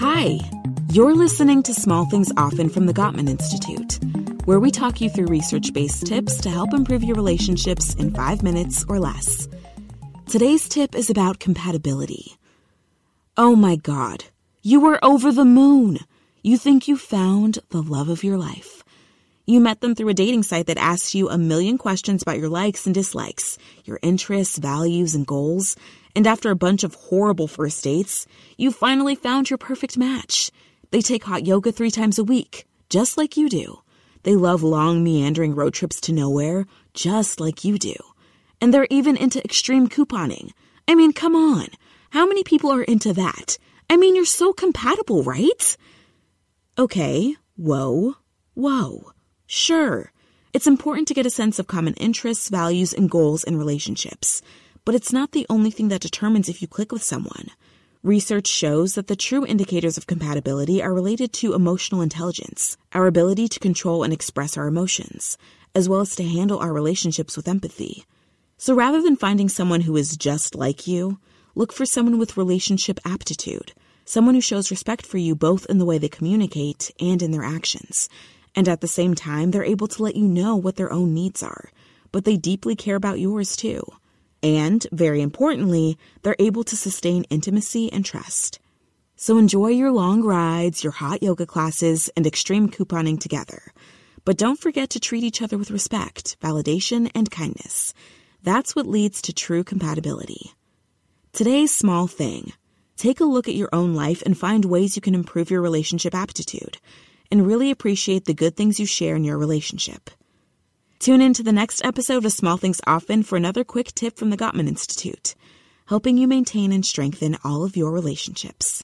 Hi, you're listening to Small Things Often from the Gottman Institute, where we talk you through research based tips to help improve your relationships in five minutes or less. Today's tip is about compatibility. Oh my God, you are over the moon! You think you found the love of your life. You met them through a dating site that asks you a million questions about your likes and dislikes, your interests, values, and goals. And after a bunch of horrible first dates, you finally found your perfect match. They take hot yoga three times a week, just like you do. They love long, meandering road trips to nowhere, just like you do. And they're even into extreme couponing. I mean, come on. How many people are into that? I mean, you're so compatible, right? Okay, whoa, whoa. Sure, it's important to get a sense of common interests, values, and goals in relationships, but it's not the only thing that determines if you click with someone. Research shows that the true indicators of compatibility are related to emotional intelligence, our ability to control and express our emotions, as well as to handle our relationships with empathy. So rather than finding someone who is just like you, look for someone with relationship aptitude, someone who shows respect for you both in the way they communicate and in their actions and at the same time, they're able to let you know what their own needs are, but they deeply care about yours too. And, very importantly, they're able to sustain intimacy and trust. So enjoy your long rides, your hot yoga classes, and extreme couponing together. But don't forget to treat each other with respect, validation, and kindness. That's what leads to true compatibility. Today's small thing. Take a look at your own life and find ways you can improve your relationship aptitude and really appreciate the good things you share in your relationship. Tune in to the next episode of Small Things Often for another quick tip from the Gottman Institute, helping you maintain and strengthen all of your relationships.